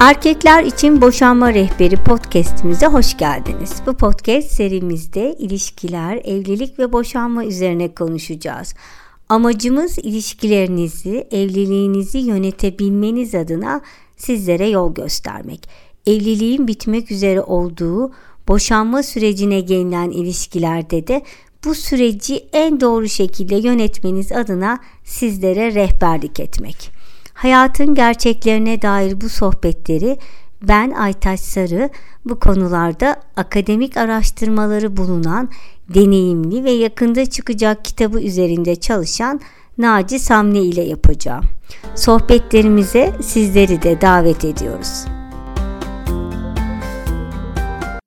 Erkekler için Boşanma Rehberi podcast'imize hoş geldiniz. Bu podcast serimizde ilişkiler, evlilik ve boşanma üzerine konuşacağız. Amacımız ilişkilerinizi, evliliğinizi yönetebilmeniz adına sizlere yol göstermek. Evliliğin bitmek üzere olduğu boşanma sürecine gelinen ilişkilerde de bu süreci en doğru şekilde yönetmeniz adına sizlere rehberlik etmek. Hayatın gerçeklerine dair bu sohbetleri ben Aytaç Sarı bu konularda akademik araştırmaları bulunan deneyimli ve yakında çıkacak kitabı üzerinde çalışan Naci Samni ile yapacağım. Sohbetlerimize sizleri de davet ediyoruz.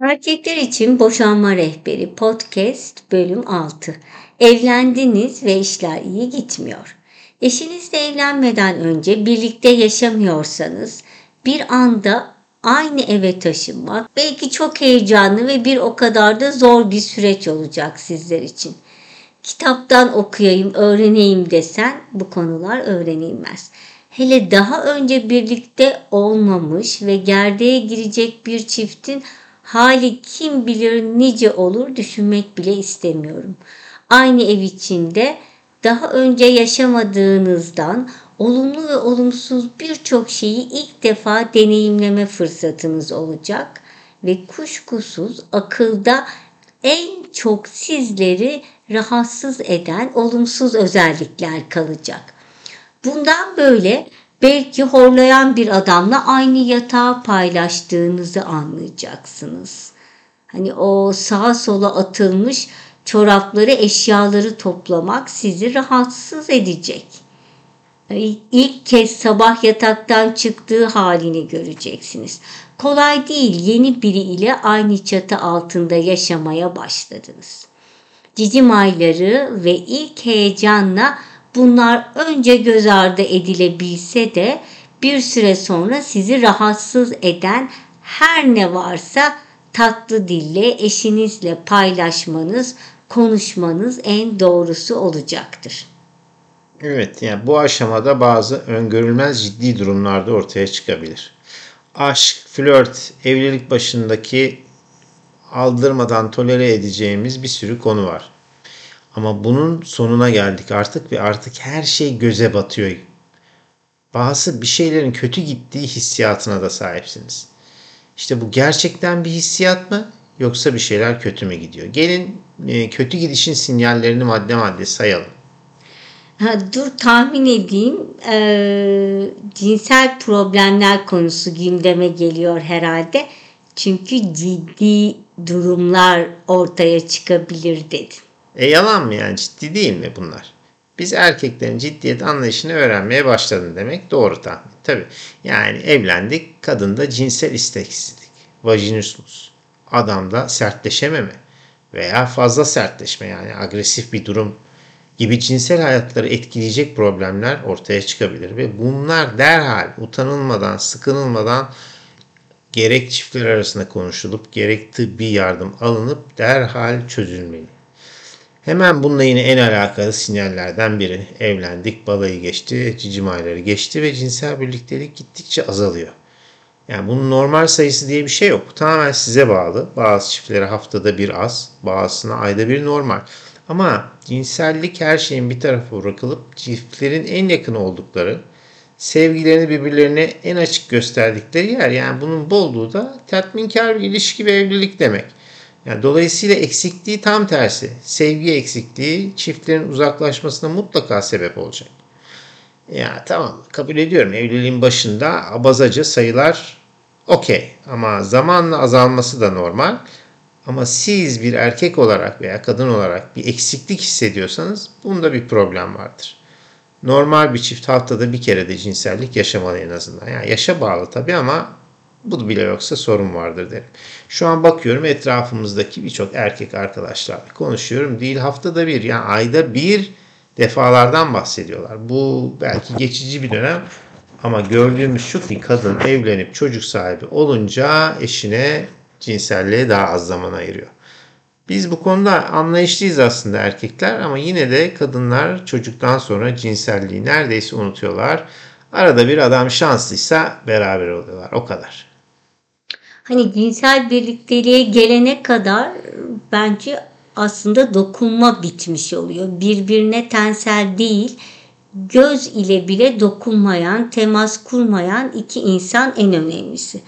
Erkekler için Boşanma Rehberi Podcast bölüm 6. Evlendiniz ve işler iyi gitmiyor. Eşinizle evlenmeden önce birlikte yaşamıyorsanız bir anda aynı eve taşınmak belki çok heyecanlı ve bir o kadar da zor bir süreç olacak sizler için. Kitaptan okuyayım, öğreneyim desen bu konular öğrenilmez. Hele daha önce birlikte olmamış ve gerdeğe girecek bir çiftin hali kim bilir nice olur düşünmek bile istemiyorum. Aynı ev içinde daha önce yaşamadığınızdan olumlu ve olumsuz birçok şeyi ilk defa deneyimleme fırsatınız olacak ve kuşkusuz akılda en çok sizleri rahatsız eden olumsuz özellikler kalacak. Bundan böyle belki horlayan bir adamla aynı yatağı paylaştığınızı anlayacaksınız. Hani o sağa sola atılmış çorapları, eşyaları toplamak sizi rahatsız edecek. İlk kez sabah yataktan çıktığı halini göreceksiniz. Kolay değil yeni biri ile aynı çatı altında yaşamaya başladınız. Cicim ayları ve ilk heyecanla bunlar önce göz ardı edilebilse de bir süre sonra sizi rahatsız eden her ne varsa tatlı dille eşinizle paylaşmanız, konuşmanız en doğrusu olacaktır. Evet yani bu aşamada bazı öngörülmez ciddi durumlarda ortaya çıkabilir. Aşk, flört, evlilik başındaki aldırmadan tolere edeceğimiz bir sürü konu var. Ama bunun sonuna geldik artık ve artık her şey göze batıyor. Bazı bir şeylerin kötü gittiği hissiyatına da sahipsiniz. İşte bu gerçekten bir hissiyat mı yoksa bir şeyler kötü mü gidiyor? Gelin e, kötü gidişin sinyallerini madde madde sayalım. Ha, dur tahmin edeyim. Ee, cinsel problemler konusu gündeme geliyor herhalde. Çünkü ciddi durumlar ortaya çıkabilir dedin. E yalan mı yani ciddi değil mi bunlar? Biz erkeklerin ciddiyet anlayışını öğrenmeye başladın demek doğru tahmin. Tabi yani evlendik kadında cinsel isteksizlik, vajinismus, adamda sertleşememe veya fazla sertleşme yani agresif bir durum gibi cinsel hayatları etkileyecek problemler ortaya çıkabilir ve bunlar derhal utanılmadan, sıkınılmadan gerek çiftler arasında konuşulup gerek tıbbi yardım alınıp derhal çözülmeli. Hemen bununla yine en alakalı sinyallerden biri. Evlendik, balayı geçti, cicim ayları geçti ve cinsel birliktelik gittikçe azalıyor. Yani bunun normal sayısı diye bir şey yok. Bu tamamen size bağlı. Bazı çiftlere haftada bir az, bazısına ayda bir normal. Ama cinsellik her şeyin bir tarafa bırakılıp çiftlerin en yakın oldukları, sevgilerini birbirlerine en açık gösterdikleri yer. Yani bunun bolluğu da tatminkar bir ilişki ve evlilik demek. Yani dolayısıyla eksikliği tam tersi. Sevgi eksikliği çiftlerin uzaklaşmasına mutlaka sebep olacak. Ya tamam kabul ediyorum evliliğin başında abazacı sayılar okey ama zamanla azalması da normal. Ama siz bir erkek olarak veya kadın olarak bir eksiklik hissediyorsanız bunda bir problem vardır. Normal bir çift haftada bir kere de cinsellik yaşamalı en azından. Yani yaşa bağlı tabii ama bu bile yoksa sorun vardır derim. Şu an bakıyorum etrafımızdaki birçok erkek arkadaşlarla konuşuyorum. Değil haftada bir yani ayda bir defalardan bahsediyorlar. Bu belki geçici bir dönem ama gördüğümüz şu ki kadın evlenip çocuk sahibi olunca eşine cinselliğe daha az zaman ayırıyor. Biz bu konuda anlayışlıyız aslında erkekler ama yine de kadınlar çocuktan sonra cinselliği neredeyse unutuyorlar. Arada bir adam şanslıysa beraber oluyorlar. O kadar. Hani cinsel birlikteliğe gelene kadar bence aslında dokunma bitmiş oluyor. Birbirine tensel değil, göz ile bile dokunmayan, temas kurmayan iki insan en önemlisi.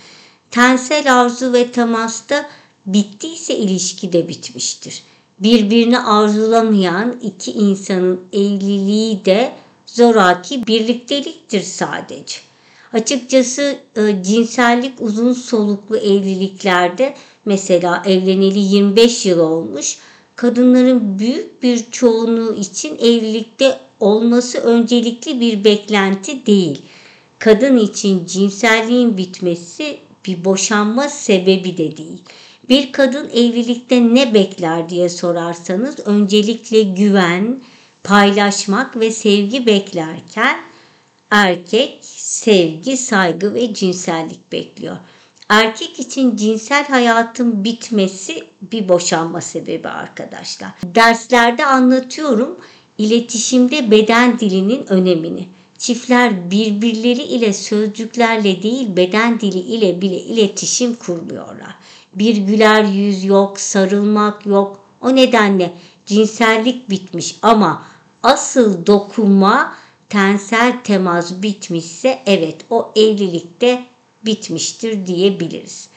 Tensel arzu ve temasta bittiyse ilişki de bitmiştir. Birbirini arzulamayan iki insanın evliliği de zoraki birlikteliktir sadece. Açıkçası e, cinsellik uzun soluklu evliliklerde mesela evleneli 25 yıl olmuş kadınların büyük bir çoğunluğu için evlilikte olması öncelikli bir beklenti değil. Kadın için cinselliğin bitmesi bir boşanma sebebi de değil. Bir kadın evlilikte ne bekler diye sorarsanız öncelikle güven, paylaşmak ve sevgi beklerken erkek sevgi, saygı ve cinsellik bekliyor. Erkek için cinsel hayatın bitmesi bir boşanma sebebi arkadaşlar. Derslerde anlatıyorum iletişimde beden dilinin önemini. Çiftler birbirleri ile sözcüklerle değil beden dili ile bile iletişim kurmuyorlar. Bir güler yüz yok, sarılmak yok. O nedenle cinsellik bitmiş ama asıl dokunma, tensel temas bitmişse evet o evlilikte bitmiştir diyebiliriz.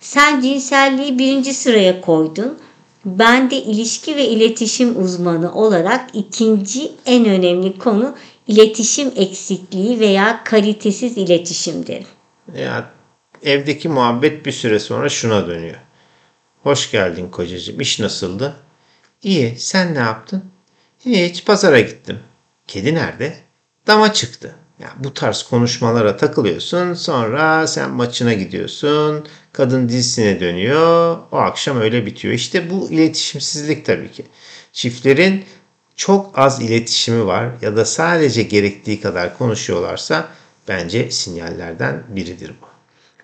Sen cinselliği birinci sıraya koydun. Ben de ilişki ve iletişim uzmanı olarak ikinci en önemli konu iletişim eksikliği veya kalitesiz iletişim derim. Ya evdeki muhabbet bir süre sonra şuna dönüyor. Hoş geldin kocacığım. İş nasıldı? İyi. Sen ne yaptın? Hiç pazara gittim. Kedi nerede? Dama çıktı. Ya bu tarz konuşmalara takılıyorsun. Sonra sen maçına gidiyorsun. Kadın dizisine dönüyor. O akşam öyle bitiyor. İşte bu iletişimsizlik tabii ki. Çiftlerin çok az iletişimi var ya da sadece gerektiği kadar konuşuyorlarsa bence sinyallerden biridir bu.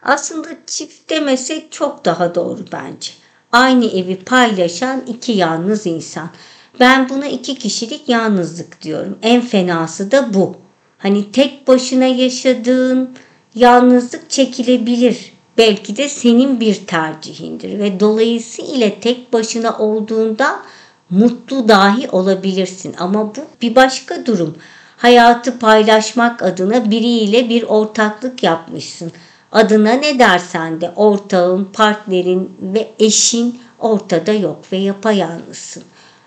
Aslında çift demesek çok daha doğru bence. Aynı evi paylaşan iki yalnız insan. Ben buna iki kişilik yalnızlık diyorum. En fenası da bu. Hani tek başına yaşadığın yalnızlık çekilebilir. Belki de senin bir tercihindir ve dolayısıyla tek başına olduğunda mutlu dahi olabilirsin. Ama bu bir başka durum. Hayatı paylaşmak adına biriyle bir ortaklık yapmışsın. Adına ne dersen de ortağın, partnerin ve eşin ortada yok ve yapayalnızsın.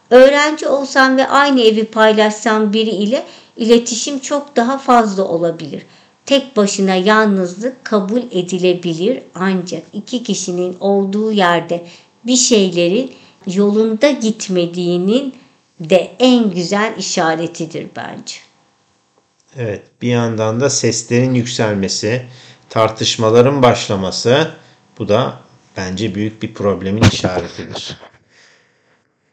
Öğrenci olsan ve aynı evi paylaşsan biri ile iletişim çok daha fazla olabilir. Tek başına yalnızlık kabul edilebilir ancak iki kişinin olduğu yerde bir şeylerin yolunda gitmediğinin de en güzel işaretidir bence. Evet, bir yandan da seslerin yükselmesi, tartışmaların başlaması bu da bence büyük bir problemin işaretidir.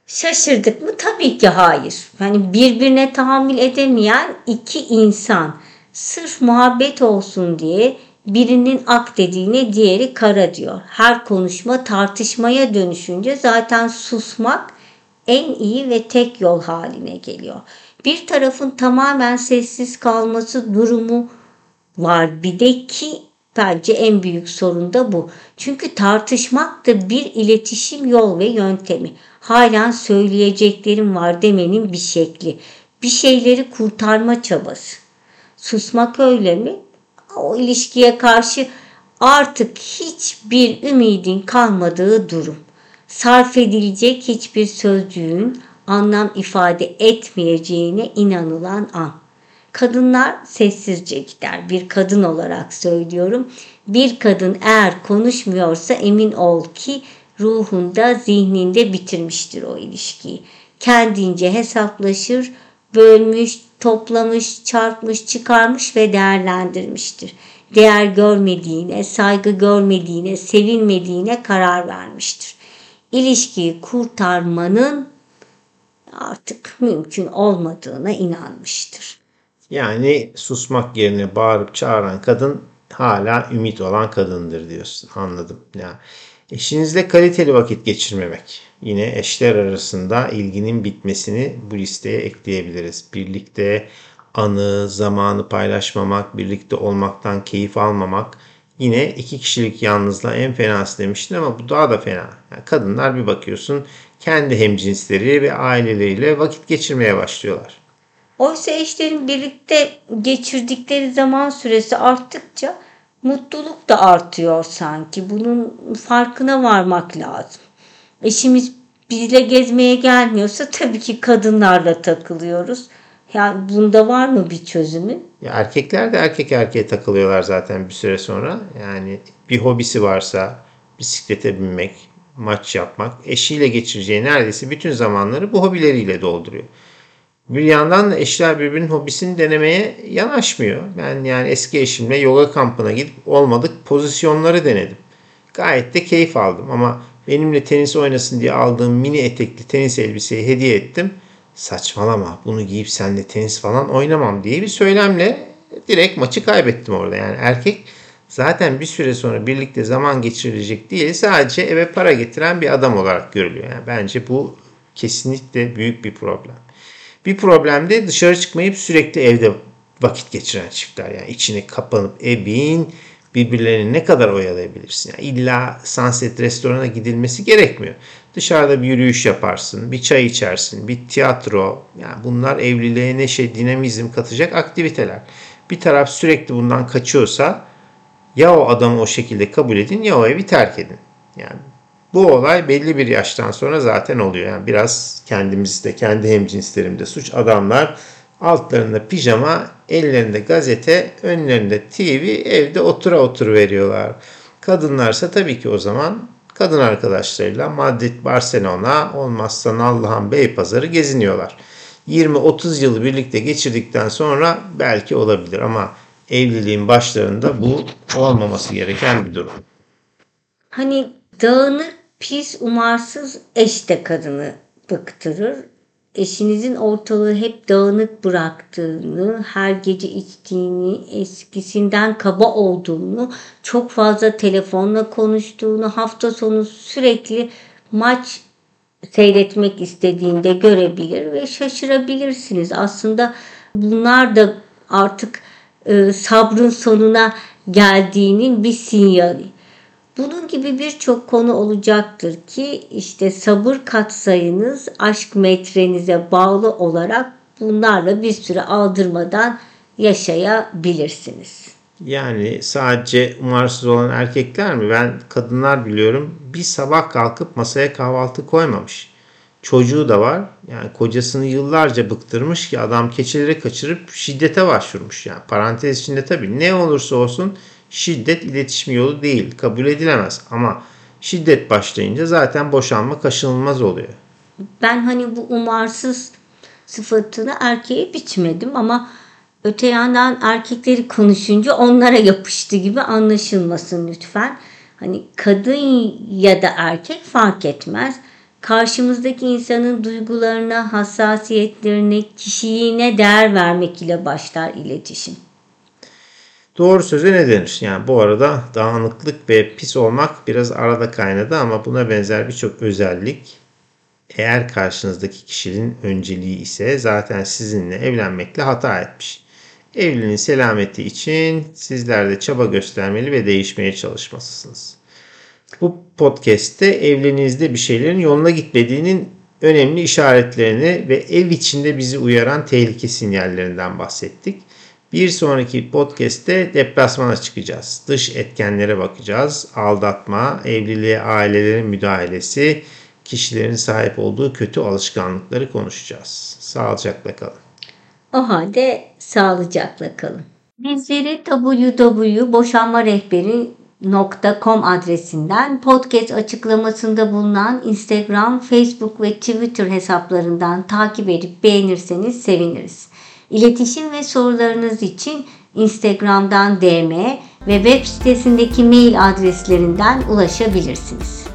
Şaşırdık mı? Tabii ki hayır. Yani birbirine tahammül edemeyen iki insan sırf muhabbet olsun diye birinin ak dediğine diğeri kara diyor. Her konuşma tartışmaya dönüşünce zaten susmak en iyi ve tek yol haline geliyor. Bir tarafın tamamen sessiz kalması durumu var. Bir de ki bence en büyük sorun da bu. Çünkü tartışmak da bir iletişim yol ve yöntemi. Halen söyleyeceklerim var demenin bir şekli. Bir şeyleri kurtarma çabası. Susmak öyle mi? O ilişkiye karşı artık hiçbir ümidin kalmadığı durum. Sarf edilecek hiçbir sözcüğün anlam ifade etmeyeceğine inanılan an. Kadınlar sessizce gider. Bir kadın olarak söylüyorum. Bir kadın eğer konuşmuyorsa emin ol ki ruhunda, zihninde bitirmiştir o ilişkiyi. Kendince hesaplaşır, bölmüş, toplamış, çarpmış, çıkarmış ve değerlendirmiştir. Değer görmediğine, saygı görmediğine, sevilmediğine karar vermiştir. İlişkiyi kurtarmanın artık mümkün olmadığına inanmıştır. Yani susmak yerine bağırıp çağıran kadın hala ümit olan kadındır diyorsun. Anladım. Ya eşinizle kaliteli vakit geçirmemek. Yine eşler arasında ilginin bitmesini bu listeye ekleyebiliriz. Birlikte anı, zamanı paylaşmamak, birlikte olmaktan keyif almamak yine iki kişilik yalnızlığa en fenası demiştin ama bu daha da fena. Yani kadınlar bir bakıyorsun kendi hemcinsleri ve aileleriyle vakit geçirmeye başlıyorlar. Oysa eşlerin birlikte geçirdikleri zaman süresi arttıkça mutluluk da artıyor sanki. Bunun farkına varmak lazım. Eşimiz bizle gezmeye gelmiyorsa tabii ki kadınlarla takılıyoruz. Yani bunda var mı bir çözümü? Ya erkekler de erkek erkeğe takılıyorlar zaten bir süre sonra. Yani bir hobisi varsa bisiklete binmek, maç yapmak, eşiyle geçireceği neredeyse bütün zamanları bu hobileriyle dolduruyor. Bir yandan da eşler birbirinin hobisini denemeye yanaşmıyor. Ben yani eski eşimle yoga kampına gidip olmadık pozisyonları denedim. Gayet de keyif aldım ama benimle tenis oynasın diye aldığım mini etekli tenis elbiseyi hediye ettim. Saçmalama bunu giyip senle tenis falan oynamam diye bir söylemle direkt maçı kaybettim orada. Yani erkek zaten bir süre sonra birlikte zaman geçirilecek değil sadece eve para getiren bir adam olarak görülüyor. Yani bence bu kesinlikle büyük bir problem. Bir problem de dışarı çıkmayıp sürekli evde vakit geçiren çiftler. Yani içine kapanıp ebin birbirlerini ne kadar oyalayabilirsin? Yani illa Sunset restorana gidilmesi gerekmiyor. Dışarıda bir yürüyüş yaparsın, bir çay içersin, bir tiyatro. Yani bunlar evliliğe neşe, dinamizm katacak aktiviteler. Bir taraf sürekli bundan kaçıyorsa ya o adamı o şekilde kabul edin ya o evi terk edin. Yani bu olay belli bir yaştan sonra zaten oluyor. Yani biraz kendimizde, kendi hemcinslerimde suç adamlar altlarında pijama, ellerinde gazete, önlerinde TV, evde otura otur veriyorlar. Kadınlarsa tabii ki o zaman kadın arkadaşlarıyla Madrid, Barcelona, olmazsa Nallıhan Beypazarı geziniyorlar. 20-30 yılı birlikte geçirdikten sonra belki olabilir ama evliliğin başlarında bu olmaması gereken bir durum. Hani dağınık, pis, umarsız eş de kadını bıktırır. Eşinizin ortalığı hep dağınık bıraktığını, her gece içtiğini, eskisinden kaba olduğunu, çok fazla telefonla konuştuğunu, hafta sonu sürekli maç seyretmek istediğinde görebilir ve şaşırabilirsiniz. Aslında bunlar da artık e, sabrın sonuna geldiğinin bir sinyali. Bunun gibi birçok konu olacaktır ki işte sabır katsayınız aşk metrenize bağlı olarak bunlarla bir süre aldırmadan yaşayabilirsiniz. Yani sadece umarsız olan erkekler mi? Ben kadınlar biliyorum bir sabah kalkıp masaya kahvaltı koymamış. Çocuğu da var. Yani kocasını yıllarca bıktırmış ki adam keçileri kaçırıp şiddete başvurmuş. Yani parantez içinde tabii ne olursa olsun şiddet iletişim yolu değil. Kabul edilemez. Ama şiddet başlayınca zaten boşanma kaçınılmaz oluyor. Ben hani bu umarsız sıfatını erkeğe biçmedim ama öte yandan erkekleri konuşunca onlara yapıştı gibi anlaşılmasın lütfen. Hani kadın ya da erkek fark etmez. Karşımızdaki insanın duygularına, hassasiyetlerine, kişiliğine değer vermek ile başlar iletişim. Doğru söze ne denir? Yani bu arada dağınıklık ve pis olmak biraz arada kaynadı ama buna benzer birçok özellik eğer karşınızdaki kişinin önceliği ise zaten sizinle evlenmekle hata etmiş. Evliliğin selameti için sizler de çaba göstermeli ve değişmeye çalışmalısınız. Bu podcast'te evliliğinizde bir şeylerin yoluna gitmediğinin önemli işaretlerini ve ev içinde bizi uyaran tehlike sinyallerinden bahsettik. Bir sonraki podcast'te deplasmana çıkacağız. Dış etkenlere bakacağız. Aldatma, evliliğe ailelerin müdahalesi, kişilerin sahip olduğu kötü alışkanlıkları konuşacağız. Sağlıcakla kalın. O halde sağlıcakla kalın. Bizleri www.boşanmarehberi.com adresinden podcast açıklamasında bulunan Instagram, Facebook ve Twitter hesaplarından takip edip beğenirseniz seviniriz. İletişim ve sorularınız için Instagram'dan DM ve web sitesindeki mail adreslerinden ulaşabilirsiniz.